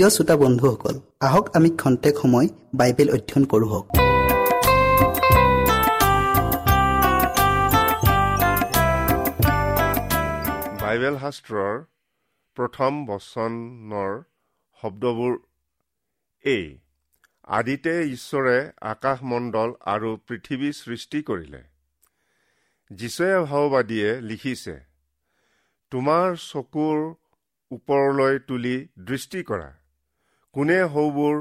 প্ৰিয় শ্ৰোতা বন্ধুসকল আহক আমি খন্তেক সময় বাইবেল অধ্যয়ন কৰোঁ বাইবেল শাস্ত্ৰৰ প্ৰথম বচনৰ শব্দবোৰ এই আদিতে ঈশ্বৰে আকাশমণ্ডল আৰু পৃথিৱী সৃষ্টি কৰিলে। যীশুৱে ভাওবাদীয়ে লিখিছে তোমাৰ চকুৰ ওপৰলৈ তুলি দৃষ্টি কৰা কোনে সৌবোৰ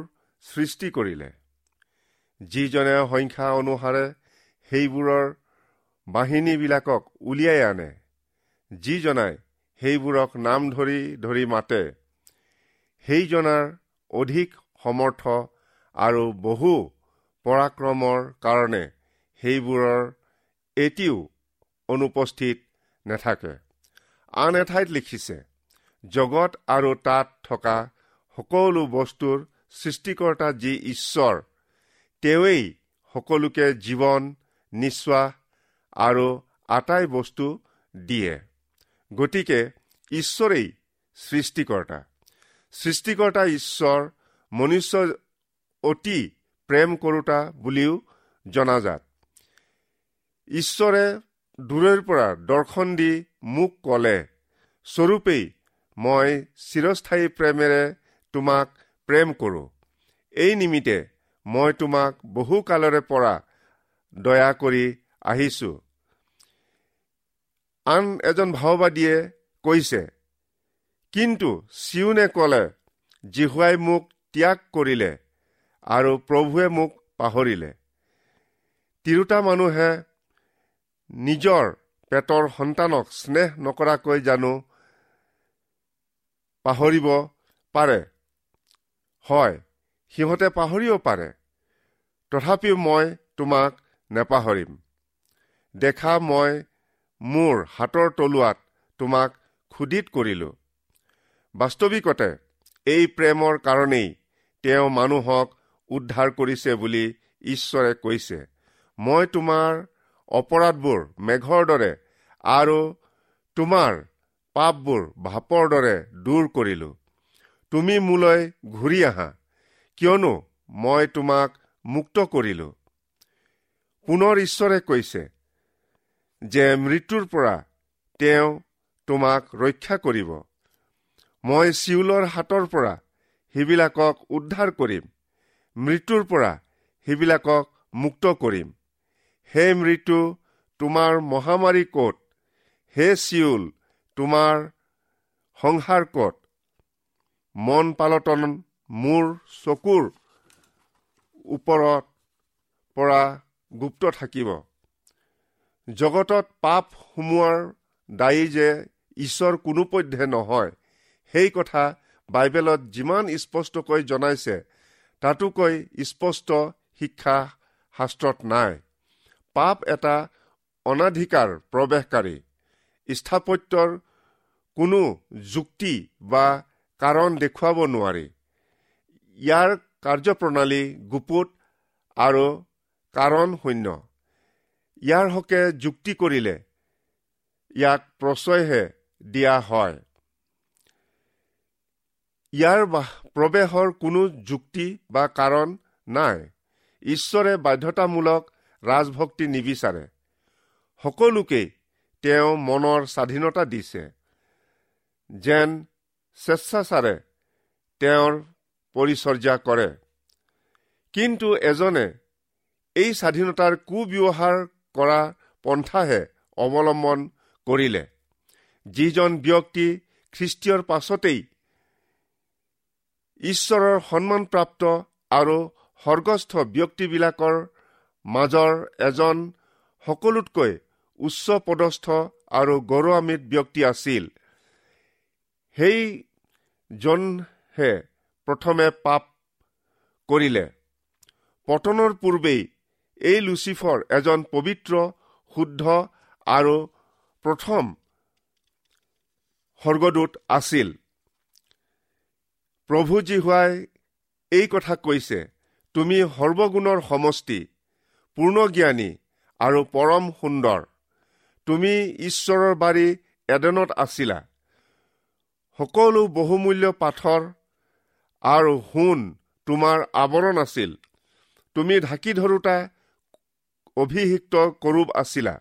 সৃষ্টি কৰিলে? যিজনে সংখ্যা অনুসাৰে সেইবোৰৰ বাহিনীবিলাকক উলিয়াই আনে যিজনাই সেইবোৰক নাম ধৰি ধৰি মাতে সেইজনাৰ অধিক সমৰ্থ আৰু বহু পৰাক্ৰমৰ কাৰণে সেইবোৰৰ এটিও অনুপস্থিত নাথাকে। আন এঠাইত লিখিছে জগত আৰু তাত থকা সকলো বস্তুৰ সৃষ্টিকৰ্তা যি ঈশ্বৰ তেওঁৱেই সকলোকে জীৱন নিশ্বাস আৰু আটাই বস্তু দিয়ে। গতিকে ঈশ্বৰেই সৃষ্টিকৰ্তা। সৃষ্টিকৰ্তা ঈশ্বৰ মনুষ্য অতি প্ৰেম কৰোতা বুলিও জনাজাত ঈশ্বৰে দূৰৈৰ পৰা দৰ্শন দি মোক কলে স্বৰূপেই মই চিৰস্থায়ী প্ৰেমেৰে তোমাক প্ৰেম কৰোঁ। এই নিমিত্তে মই তোমাক বহু কালৰে পৰা দয়া কৰি আহিছো। আন এজন ভাওবাদীয়ে কৈছে কিন্তু চিউনে কলে জিহুৱাই মোক ত্যাগ কৰিলে আৰু প্ৰভুৱে মোক পাহৰিলে। তিৰোতা মানুহে নিজৰ পেটৰ সন্তানক স্নেহ নকৰাকৈ জানো পাহৰিব পাৰে। হয় সিহঁতে পাহৰিব পাৰে। তথাপিও মই তোমাক নেপাহৰিম। দেখা মই মোৰ হাতৰ তলুৱাত তোমাক খুদিত কৰিলো। বাস্তৱিকতে এই প্ৰেমৰ কাৰণেই তেওঁ মানুহক উদ্ধাৰ কৰিছে বুলি ঈশ্বৰে কৈছে। মই তোমাৰ অপৰাধবোৰ মেঘৰ দৰে আৰু তোমাৰ পাপবোৰ ভাপৰ দৰে দূৰ কৰিলো। তুমি মোলৈ ঘূৰি আহা। কিয়নো মই তোমাক মুক্ত কৰিলো। পুনৰ ঈশ্বৰে কৈছে যে মৃত্যুৰ পৰা তেওঁ তোমাক ৰক্ষা কৰিব। মই চিউলৰ হাতৰ পৰা সেইবিলাকক উদ্ধাৰ কৰিম। মৃত্যুৰ পৰা সেইবিলাকক মুক্ত কৰিম। হে মৃত্যু তোমাৰ মহামাৰী ক'ত? হে চিউল তোমাৰ সংসাৰ ক'ত? মন পালটন মোৰ চকুৰ ওপৰত পৰা গুপ্ত থাকিব। জগতত পাপ সোমোৱাৰ দায়ী যে ঈশ্বৰ কোনোপধ্যে নহয় সেই কথা বাইবেলত যিমান স্পষ্টকৈ জনাইছে তাতোকৈ স্পষ্ট শিক্ষা শাস্ত্ৰত নাই। পাপ এটা অনাধিকাৰ প্ৰৱেশকাৰী। স্থাপত্যৰ কোনো যুক্তি বা কাৰণ দেখুৱাব নোৱাৰি। ইয়াৰ কাৰ্যপ্ৰণালী গুপুত আৰু কাৰণ শূন্য। ইয়াৰ হকে যুক্তি কৰিলে ইয়াক প্ৰচয়হে দিয়া হয়। ইয়াৰ প্ৰৱেশৰ কোনো যুক্তি বা কাৰণ নাই। ঈশ্বৰে বাধ্যতামূলক ৰাজভক্তি নিবিচাৰে। সকলোকেই তেওঁ মনৰ স্বাধীনতা দিছে। যেন স্বেচ্ছাচাৰে তেওঁৰ পৰিচৰ্যা কৰে। কিন্তু এজনে এই স্বাধীনতাৰ কুব্যৱহাৰ কৰা পন্থাহে অৱলম্বন কৰিলে যিজন ব্যক্তি খ্ৰীষ্টীয়ৰ পাছতেই ঈশ্বৰৰ সন্মানপ্ৰাপ্ত আৰু সৰ্গস্থ ব্যক্তিবিলাকৰ মাজৰ এজন সকলোতকৈ উচ্চ পদস্থ আৰু গৌৰৱান্বিত ব্যক্তি আছিল। সেইজনহে প্ৰথমে পাপ কৰিলে। পতনৰ পূৰ্বেই এই লুচিফৰ এজন পবিত্ৰ শুদ্ধ আৰু প্ৰথম স্বৰ্গদূত আছিল। প্ৰভুজী হোৱাই এই কথা কৈছে তুমি সৰ্বগুণৰ সমষ্টি পূৰ্ণজ্ঞানী আৰু পৰম সুন্দৰ। তুমি ঈশ্বৰৰ বাৰী এডেনত আছিলা। সকলো বহুমূল্য পাথৰ আৰু সোণ তোমাৰ আৱৰণ আছিল। তুমি ঢাকি ধৰোতা অভিষিক্ত কৰোব আছিলা।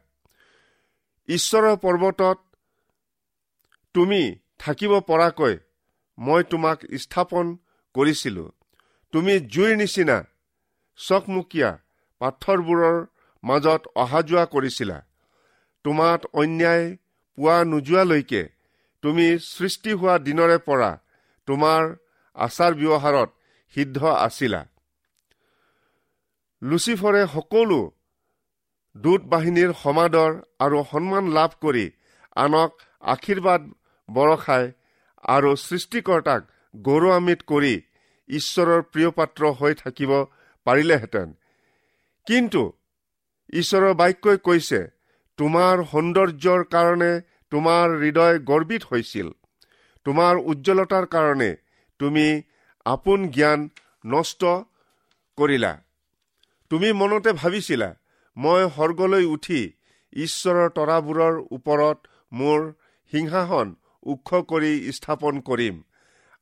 ঈশ্বৰৰ পৰ্বতত তুমি থাকিব পৰাকৈ মই তোমাক স্থাপন কৰিছিলো। তুমি জুইৰ নিচিনা চকমুকীয়া পাথৰবোৰৰ মাজত অহা যোৱা কৰিছিলা। তোমাত অন্যায় পোৱা নোযোৱালৈকে তুমি সৃষ্টি হোৱা দিনৰে পৰা তোমাৰ আচাৰ ব্যৱহাৰত সিদ্ধ আছিলা। লুচিফৰে সকলো দূত বাহিনীৰ সমাদৰ আৰু সন্মান লাভ কৰি আনক আশীৰ্বাদ বৰষাই আৰু সৃষ্টিকৰ্তাক গৌৰৱান্বিত কৰি ঈশ্বৰৰ প্ৰিয় পাত্ৰ হৈ থাকিব পাৰিলেহেঁতেন। কিন্তু ঈশ্বৰৰ বাক্যই কৈছে তোমাৰ সৌন্দৰ্যৰ কাৰণে তোমাৰ হৃদয় গৰ্বিত হৈছিল। তোমাৰ উজ্জ্বলতাৰ কাৰণে তুমি আপোন জ্ঞান নষ্ট কৰিলা। তুমি মনতে ভাবিছিলা মই সৰ্গলৈ উঠি ঈশ্বৰৰ তৰাবোৰৰ ওপৰত মোৰ সিংহাসন ওখ কৰি স্থাপন কৰিম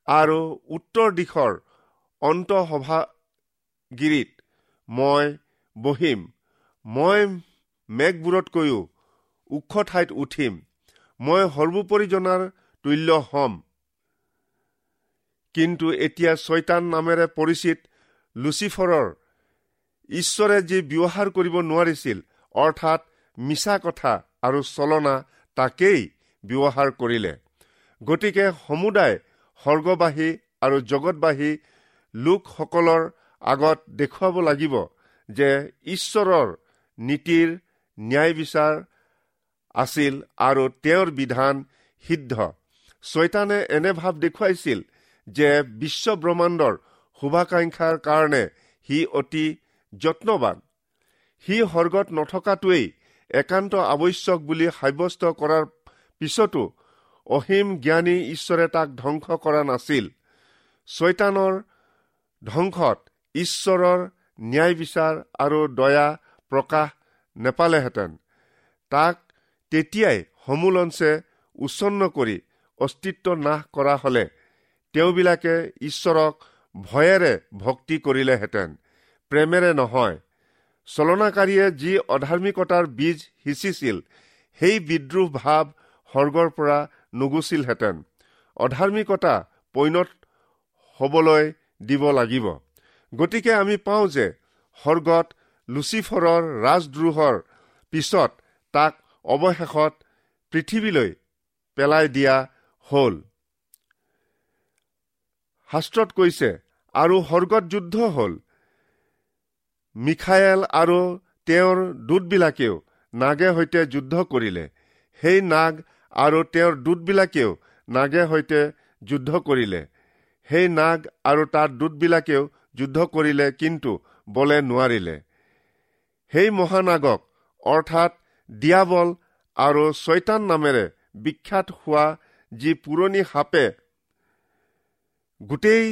আৰু উত্তৰ দিশৰ অন্তঃসভাগিৰিত মই বহিম। মই মেঘবোৰতকৈও ওখ ঠাইত উঠিম। মই সৰ্বোপৰি জনাৰ তুল্য হ'ম। কিন্তু এতিয়া ছয়তান নামেৰে পৰিচিত লুচিফৰৰ ঈশ্বৰে যি ব্যৱহাৰ কৰিব নোৱাৰিছিল অৰ্থাৎ মিছা কথা আৰু চলনা তাকেই ব্যৱহাৰ কৰিলে। গতিকে সমুদায় সৰ্গবাহী আৰু জগতবাহী লোকসকলৰ আগত দেখুৱাব লাগিব যে ঈশ্বৰৰ নীতিৰ ন্যায় বিচাৰ আছিল আৰু তেওঁৰ বিধান সিদ্ধ। ছয়তানে এনে ভাৱ দেখুৱাইছিল যে বিশ্ব ব্ৰহ্মাণ্ডৰ শুভাকাংক্ষাৰ কাৰণে সি অতি যত্নবান। সি সৰ্গত নথকাটোৱেই একান্ত আৱশ্যক বুলি সাব্যস্ত কৰাৰ পিছতো অসীম জ্ঞানী ঈশ্বৰে তাক ধ্বংস কৰা নাছিল। ছয়তানৰ ধ্বংসত ঈশ্বৰৰ ন্যায় বিচাৰ আৰু দয়া প্ৰকাশ নেপালেহেঁতেন। তাক তেতিয়াই সমূলঞ্চে উচ্ছন্ন কৰি অস্তিত্ব নাশ কৰা হলে তেওঁবিলাকে ঈশ্বৰক ভয়েৰে ভক্তি কৰিলেহেঁতেন প্ৰেমেৰে নহয়। চলনাকাৰীয়ে যি অধাৰ্মিকতাৰ বীজ সিঁচিছিল সেই বিদ্ৰোহ ভাৱ সৰ্গৰ পৰা নুগুচিলহেঁতেন অধাৰ্মিকতা পৈণত হবলৈ দিব লাগিব। গতিকে আমি পাওঁ যে সৰ্গত লুচিফৰৰ ৰাজদ্ৰোহৰ পিছত তাক অৱশেষত পৃথিৱীলৈ পেলাই দিয়া হল। শাস্ত্ৰত কৈছে আৰু সৰ্গত যুদ্ধ হল। মিখায়েল আৰু তেওঁৰ দূতবিলাকেও নাগে সৈতে যুদ্ধ কৰিলে। সেই নাগ আৰু তেওঁৰ দূতবিলাকেও নাগে সৈতে যুদ্ধ কৰিলে। সেই নাগ আৰু তাৰ দূতবিলাকেও যুদ্ধ কৰিলে কিন্তু বলে নোৱাৰিলে। সেই মহানাগক অৰ্থাৎ দিয়াবল আৰু ছয়তান নামেৰে বিখ্যাত হোৱা যি পুৰণি সাপে গোটেই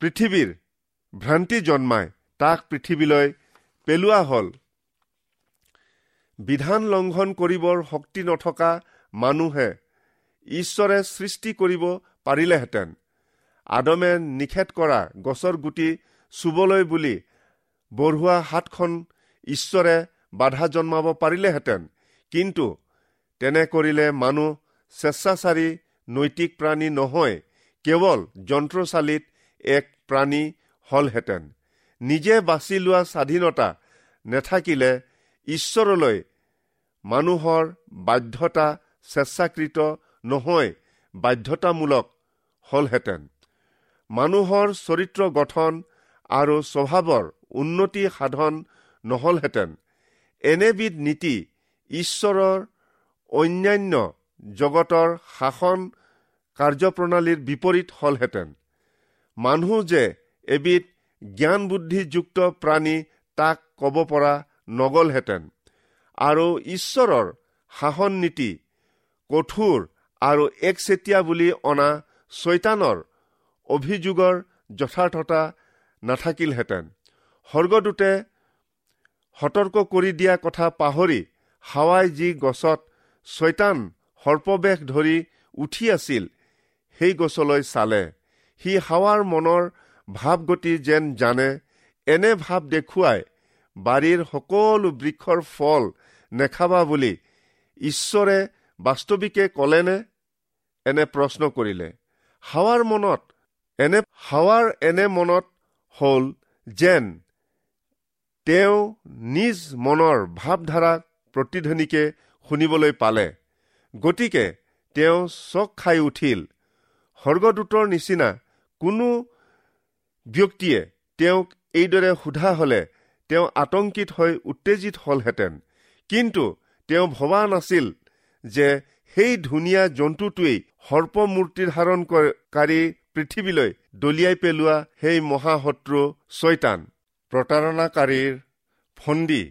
পৃথিৱীৰ ভ্ৰান্তি জন্মাই তাক পৃথিৱীলৈ পেলোৱা হল। বিধান লংঘন কৰিবৰ শক্তি নথকা মানুহে ঈশ্বৰে সৃষ্টি কৰিব পাৰিলেহেঁতেন। আদমে নিষেধ কৰা গছৰ গুটি চুবলৈ বুলি বঢ়োৱা হাতখন ঈশ্বৰে বাধা জন্মাব পাৰিলেহেঁতেন। কিন্তু তেনে কৰিলে মানুহ স্বেচ্ছাচাৰী নৈতিক প্ৰাণী নহয় কেৱল যন্ত্ৰচালিত এক প্ৰাণী হলহেঁতেন। নিজে বাছি লোৱা স্বাধীনতা নেথাকিলে ঈশ্বৰলৈ মানুহৰ বাধ্যতা স্বেচ্ছাকৃত নহয় বাধ্যতামূলক হলহেঁতেন। মানুহৰ চৰিত্ৰ গঠন আৰু স্বভাৱৰ উন্নতি সাধন নহলহেঁতেন। এনেবিধ নীতি ঈশ্বৰৰ অন্যান্য জগতৰ শাসন কাৰ্যপ্ৰণালীৰ বিপৰীত হলহেঁতেন। মানুহ যে এবিধ জ্ঞান বুদ্ধিযুক্ত প্ৰাণী তাক ক'ব পৰা নগলহেঁতেন আৰু ঈশ্বৰৰ শাসন নীতি কঠোৰ আৰু একচেটীয়া বুলি অনা ছৈতানৰ অভিযোগৰ যথাৰ্থতা নাথাকিলহেঁতেন। স্বৰ্গদূতে সতৰ্ক কৰি দিয়া কথা পাহৰি হাৱাই যি গছত ছৈতান সৰ্পবেশ ধৰি উঠি আছিল সেই গছলৈ চালে। সি হাৱাৰ মনৰ ভাৱগতি যেন জানে এনে ভাৱ দেখুৱাই বাৰীৰ সকলো বৃক্ষৰ ফল নেখাবা বুলি ঈশ্বৰে বাস্তৱিকে কলেনে? এনে প্ৰশ্ন কৰিলে। হাৱাৰ মনত এনে হাৱাৰ এনে মনত হল যেন তেওঁ নিজ মনৰ ভাৱধাৰা প্ৰতিধ্বনিকে শুনিবলৈ পালে। গতিকে তেওঁ চক খাই উঠিল। স্বৰ্গদূতৰ নিচিনা কোনো ব্যক্তিয়ে তেওঁক এইদৰে সোধা হলে তেওঁ আতংকিত হৈ উত্তেজিত হলহেঁতেন। কিন্তু তেওঁ ভবা নাছিল যে সেই ধুনীয়া জন্তুটোৱেই সৰ্পমূৰ্তি ধাৰণ কাৰী পৃথিৱীলৈ দলিয়াই পেলোৱা সেই মহাশত্ৰু ছয়তান। প্ৰতাৰণাকাৰীৰ ফন্দি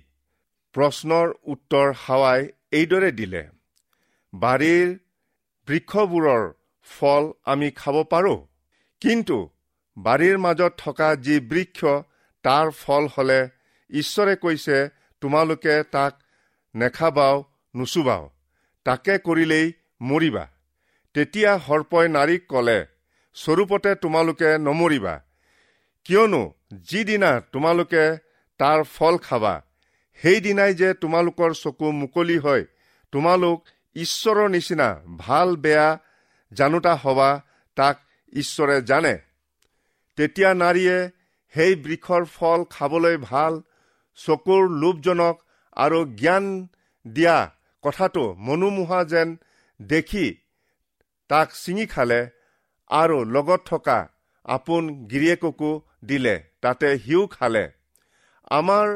প্ৰশ্নৰ উত্তৰ হাৱাই এইদৰে দিলে বাৰীৰ বৃক্ষবোৰৰ ফল আমি খাব পাৰোঁ কিন্তু বাৰীৰ মাজত থকা যি বৃক্ষ তাৰ ফল হলে ঈশ্বৰে কৈছে তোমালোকে তাক নেখাবাও নুচুবাও তাকে কৰিলেই মৰিবা। তেতিয়া সৰ্পই নাৰীক কলে স্বৰূপতে তোমালোকে নমৰিবা। কিয়নো যিদিনা তোমালোকে তাৰ ফল খাবা সেইদিনাই যে তোমালোকৰ চকু মুকলি হয় তোমালোক ঈশ্বৰৰ নিচিনা ভাল বেয়া জানোতা হবা তাক ঈশ্বৰে জানে। তেতিয়া নাৰীয়ে সেই বৃক্ষৰ ফল খাবলৈ ভাল চকুৰ লোভজনক আৰু জ্ঞান দিয়া কথাটো মনোমোহা যেন দেখি তাক ছিঙি খালে আৰু লগত থকা আপোন গিৰিয়েককো দিলে তাতে সিও খালে। আমাৰ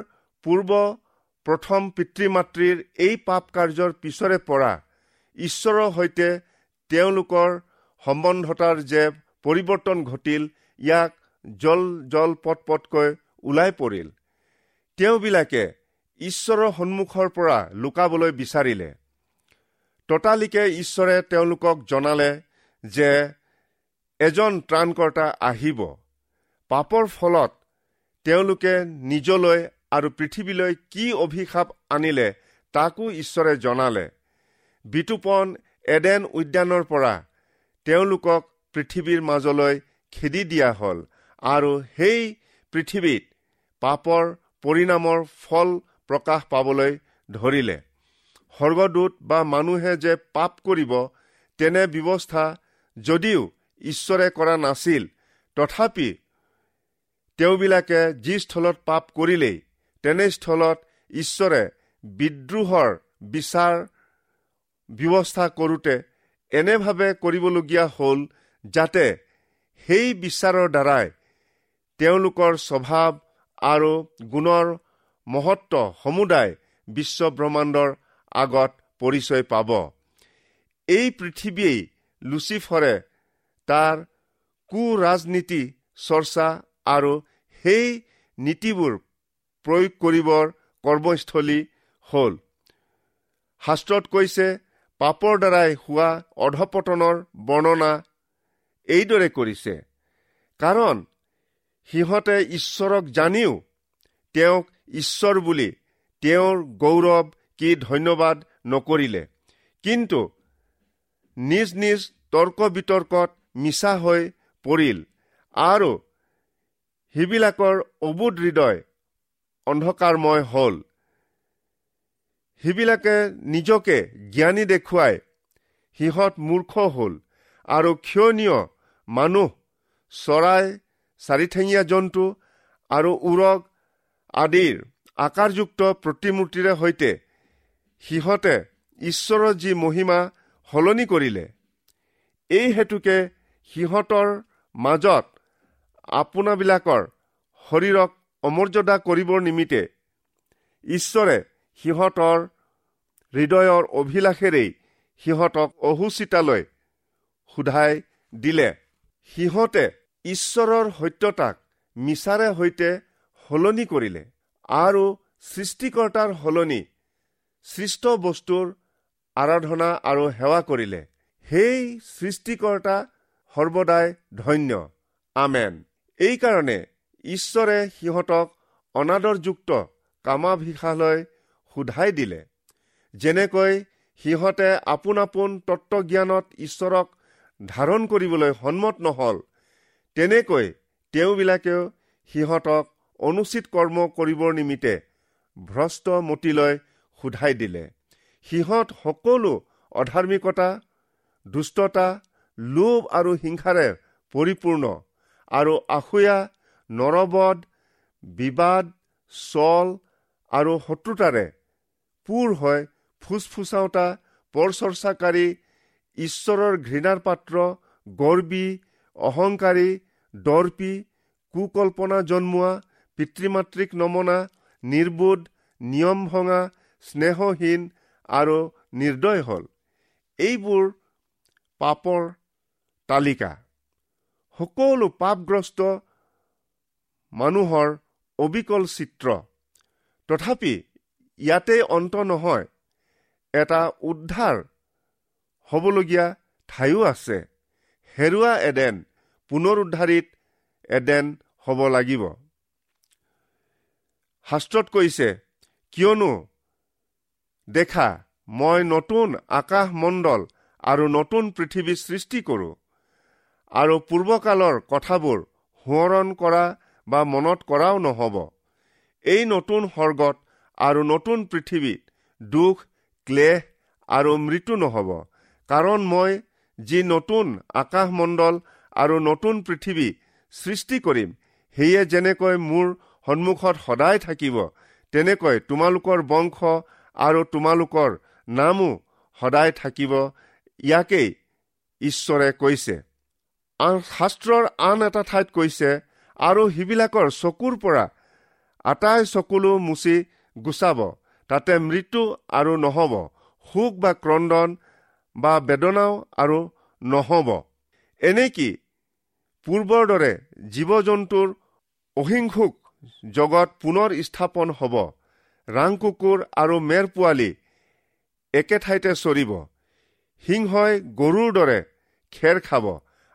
পূৰ্ব প্ৰথম পিতৃ মাতৃৰ এই পাপ কাৰ্যৰ পিছৰে পৰা ঈশ্বৰৰ সৈতে তেওঁলোকৰ সম্বন্ধতাৰ যে পৰিৱৰ্তন ঘটিল ইয়াক জল জল পট পটকৈ ওলাই পৰিল। তেওঁবিলাকে ঈশ্বৰৰ সন্মুখৰ পৰা লুকাবলৈ বিচাৰিলে। ততালিকে ঈশ্বৰে তেওঁলোকক জনালে যে এজন ত্ৰাণকৰ্তা আহিব। পাপৰ ফলত তেওঁলোকে নিজলৈ আৰু পৃথিৱীলৈ কি অভিশাপ আনিলে তাকো ঈশ্বৰে জনালে। বিতুপন এডেন উদ্যানৰ পৰা তেওঁলোকক পৃথিৱীৰ মাজলৈ খেদি দিয়া হ'ল আৰু সেই পৃথিৱীত পাপৰ পৰিণামৰ ফল প্ৰকাশ পাবলৈ ধৰিলে। স্বৰ্গদূত বা মানুহে যে পাপ কৰিব তেনে ব্যৱস্থা যদিও ঈশ্বৰে কৰা নাছিল তথাপি তেওঁবিলাকে যি স্থলত পাপ কৰিলেই তেনেস্থলত ঈশ্বৰে বিদ্ৰোহৰ বিচাৰ ব্যৱস্থা কৰোঁতে এনেভাৱে কৰিবলগীয়া হ'ল যাতে সেই বিচাৰৰ দ্বাৰাই তেওঁলোকৰ স্বভাৱ আৰু গুণৰ মহত্ব সমুদায় বিশ্ব ব্ৰহ্মাণ্ডৰ আগত পৰিচয় পাব। এই পৃথিৱীয়েই লুচিফৰে তাৰ কু ৰাজনীতি চৰ্চা আৰু সেই নীতিবোৰ প্ৰয়োগ কৰিবৰ কৰ্মস্থলী হ'ল। শাস্ত্ৰত কৈছে পাপৰ দ্বাৰাই হোৱা অধপতনৰ বৰ্ণনা এইদৰে কৰিছে। কাৰণ সিহঁতে ঈশ্বৰক জানিও তেওঁক ঈশ্বৰ বুলি তেওঁৰ গৌৰৱ কি ধন্যবাদ নকৰিলে। কিন্তু নিজ নিজ তৰ্ক বিতৰ্কত মিছা হৈ পৰিল আৰু সিবিলাকৰ অবুধ হৃদয় অন্ধকাৰময় হ'ল। সিবিলাকে নিজকে জ্ঞানী দেখুৱাই সিহঁত মূৰ্খ হ'ল আৰু ক্ষণীয় মানুহ চৰাই চাৰিঠেঙীয়া জন্তু আৰু উৰগ আদিৰ আকাৰযুক্ত প্ৰতিমূৰ্তিৰে সৈতে সিহঁতে ঈশ্বৰৰ যি মহিমা সলনি কৰিলে এই হেতুকে সিহঁতৰ মাজত আপোনাবিলাকৰ শৰীৰক অমৰ্যাদা কৰিবৰ নিমিত্তে ঈশ্বৰে সিহঁতৰ হৃদয়ৰ অভিলাষেৰেই সিহঁতক অহুচিতালৈ সোধাই দিলে। সিহঁতে ঈশ্বৰৰ সত্যতাক মিছাৰে সৈতে সলনি কৰিলে আৰু সৃষ্টিকৰ্তাৰ সলনি সৃষ্ট বস্তুৰ আৰাধনা আৰু সেৱা কৰিলে। সেই সৃষ্টিকৰ্তা সৰ্বদাই ধন্য। আমেন। এইকাৰণে ঈশ্বৰে সিহঁতক অনাদৰযুক্ত কামাভিষালৈ সোধাই দিলে। যেনেকৈ সিহঁতে আপোন আপোন তত্বজ্ঞানত ঈশ্বৰক ধাৰণ কৰিবলৈ সন্মত নহল তেনেকৈ তেওঁবিলাকেও সিহঁতক অনুচিত কৰ্ম কৰিবৰ নিমিত্তে ভ্ৰষ্ট মতিলৈ সোধাই দিলে। সিহঁত সকলো অধাৰ্মিকতা দুষ্টতা লোভ আৰু হিংসাৰে পৰিপূৰ্ণ। আৰু আখুয়া নৰবধ বিবাদ চল আৰু শত্ৰুতাৰে পূৰ হৈ ফুচফুচাওতা পৰচৰ্চাকাৰী ঈশ্বৰৰ ঘৃণাৰ পাত্ৰ গৰ্বী অহংকাৰী দৰ্পী কুকল্পনা জন্মোৱা পিতৃ মাতৃক নমনা নিৰ্বোধ নিয়ম ভঙা স্নেহহীন আৰু নিৰ্দয় হ'ল। এইবোৰ পাপৰ তালিকা। সকলো পাপগ্ৰস্ত মানুহৰ অবিকল চিত্ৰ। তথাপি ইয়াতে অন্ত নহয় এটা উদ্ধাৰ হ'বলগীয়া ঠাইও আছে। হেৰুৱা এডেন পুনৰুদ্ধাৰিত এডেন হ'ব লাগিব। শাস্ত্ৰত কৈছে কিয়নো দেখা মই নতুন আকাশ মণ্ডল আৰু নতুন পৃথিৱী সৃষ্টি কৰোঁ। আৰু পূৰ্বকালৰ কথাবোৰ সোঁৱৰণ কৰা বা মনত কৰাও নহ'ব। এই নতুন সৰ্গত আৰু নতুন পৃথিৱীত দুখ ক্লেহ আৰু মৃত্যু নহ'ব। কাৰণ মই যি নতুন আকাশমণ্ডল আৰু নতুন পৃথিৱী সৃষ্টি কৰিম সেয়ে যেনেকৈ মোৰ সন্মুখত সদায় থাকিব তেনেকৈ তোমালোকৰ বংশ আৰু তোমালোকৰ নামো সদায় থাকিব ইয়াকেই ঈশ্বৰে কৈছে। শাস্ত্ৰৰ আন এটা ঠাইত কৈছে আৰু সিবিলাকৰ চকুৰ পৰা আটাই চকুলো মুচি গুচাব তাতে মৃত্যু আৰু নহ'ব সুখ বা ক্ৰদন বা বেদনাও আৰু নহ'ব। এনেকি পূৰ্বৰ দৰে জীৱ জন্তুৰ অহিংসুক জগত পুনৰ স্থাপন হ'ব ৰাং কুকুৰ আৰু মেৰ পোৱালি একে ঠাইতে চৰিব সিংহই গৰুৰ দৰে খেৰ খাব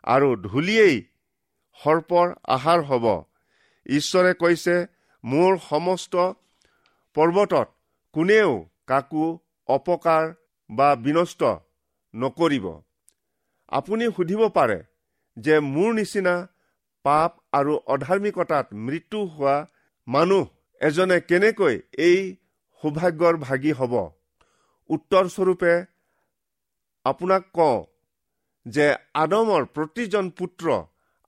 আৰু ধূলিয়েই সৰ্পৰ আহাৰ হ'ব। ঈশ্বৰে কৈছে মোৰ সমস্ত পৰ্বতত কোনেও কাকো অপকাৰ বা বিনষ্ট নকৰিব। আপুনি সুধিব পাৰে যে মোৰ নিচিনা পাপ আৰু অধাৰ্মিকতাত মৃত্যু হোৱা মানুহ এজনে কেনেকৈ এই সৌভাগ্যৰ ভাগি হ'ব? উত্তৰস্বৰূপে আপোনাক কওঁ যে আদমৰ প্ৰতিজন পুত্ৰ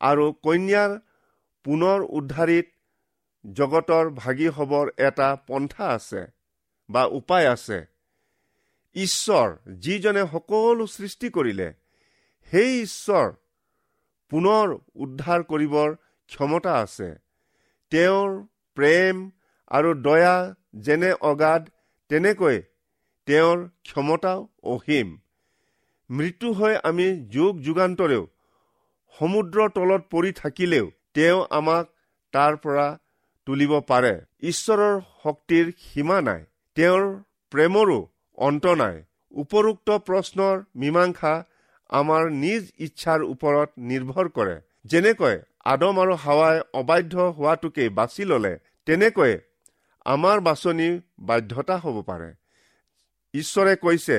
আৰু কন্যাৰ পুনৰ উদ্ধাৰিত জগতৰ ভাগি হবৰ এটা পন্থা আছে বা উপায় আছে। ঈশ্বৰ যিজনে সকলো সৃষ্টি কৰিলে সেই ঈশ্বৰ পুনৰ উদ্ধাৰ কৰিবৰ ক্ষমতা আছে। তেওঁৰ প্ৰেম আৰু দয়া যেনে অগাধ তেনেকৈ তেওঁৰ ক্ষমতাও অসীম। মৃত্যু হৈ আমি যুগ যুগান্তৰেও সমুদ্ৰৰ তলত পৰি থাকিলেও তেওঁ আমাক তাৰ পৰা তুলিব পাৰে। ঈশ্বৰৰ শক্তিৰ সীমা নাই তেওঁৰ প্ৰেমৰো অন্ত নাই। উপৰোক্ত প্ৰশ্নৰ মীমাংসা আমাৰ নিজ ইচ্ছাৰ ওপৰত নিৰ্ভৰ কৰে। যেনেকৈ আদম আৰু হাৱাই অবাধ্য হোৱাটোকে বাছি ললে তেনেকৈ আমাৰ বাছনি বাধ্যতা হ'ব পাৰে। ঈশ্বৰে কৈছে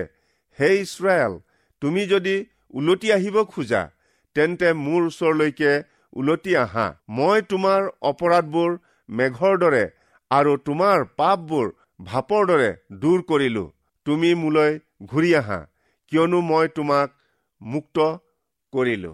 হে ইছৰাইল তুমি যদি ওলটি আহিব খোজা তেন্তে মোৰ ওচৰলৈকে ওলটি আহা। মই তোমাৰ অপৰাধবোৰ মেঘৰ দৰে আৰু তোমাৰ পাপবোৰ ভাপৰ দৰে দূৰ কৰিলো। তুমি মোলৈ ঘূৰি আহা কিয়নো মই তোমাক মুক্ত কৰিলো।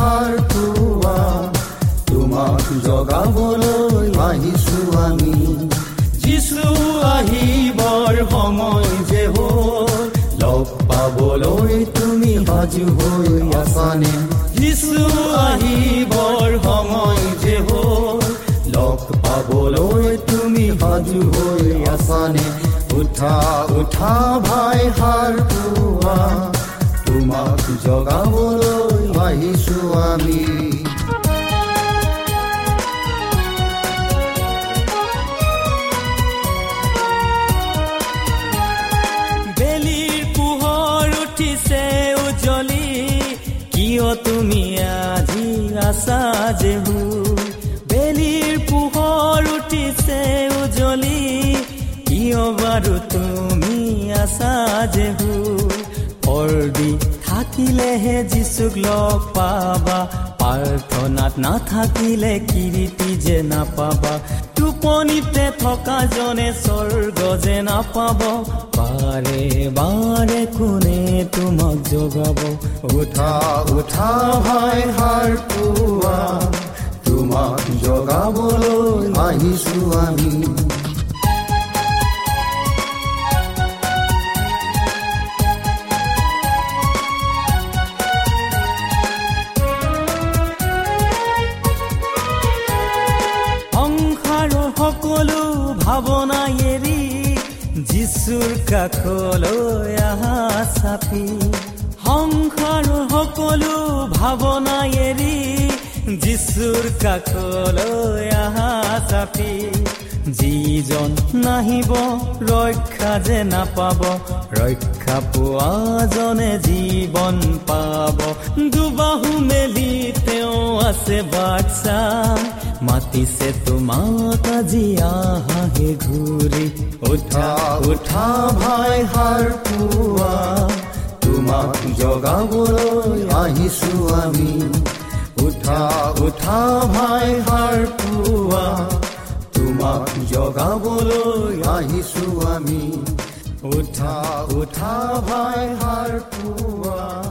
সাজু হৈ আছানে? যিছু আহিবৰ সময় যে হ'ল। লগ পাবলৈ তুমি সাজু হৈ আছানে? উঠা উঠা ভাই হাৰ তোমাক জগাবলৈ আহিছো আমি। যেহু বেলিৰ পোহৰ উঠিছে উজ্বলি কিয় বাৰু তুমি আছা যেহু অৰ্দি থাকিলেহে যিচুক লগ পাবা। প্ৰাৰ্থনাত নাথাকিলে কিৰিটি যে নাপাবা। টোপনিতে থকা জনে স্বৰ্গ যে নাপাব বাৰে বাৰে কোনে তোমাক জগাব? উঠা উঠা ভাই হাৰ পুৱা তোমাক জগাবলৈ আহিছো আমি। সকলো ভাৱনা এৰি যিচুৰ কাষলৈ আহা চাপি। সংসাৰ সকলো ভাৱনা এৰি যিচুৰ কাষলৈ আহা চাপি। যিজন নাহিব ৰক্ষা যে নাপাব ৰক্ষা পোৱাজনে জীৱন পাব। দুবাহু মেলি তেওঁ আছে বাচ্চা মাতিছে তোমাক আজি আহাহে ঘূৰি। উঠা উঠা ভাই হাৰ পোৱা। তোমাক জগাবলৈ আহিছো আমি। উঠা উঠা ভাই হাৰ পোৱা। তোমাক জগাবলৈ আহিছো আমি। উঠা উঠা ভাই হাৰ পোৱা।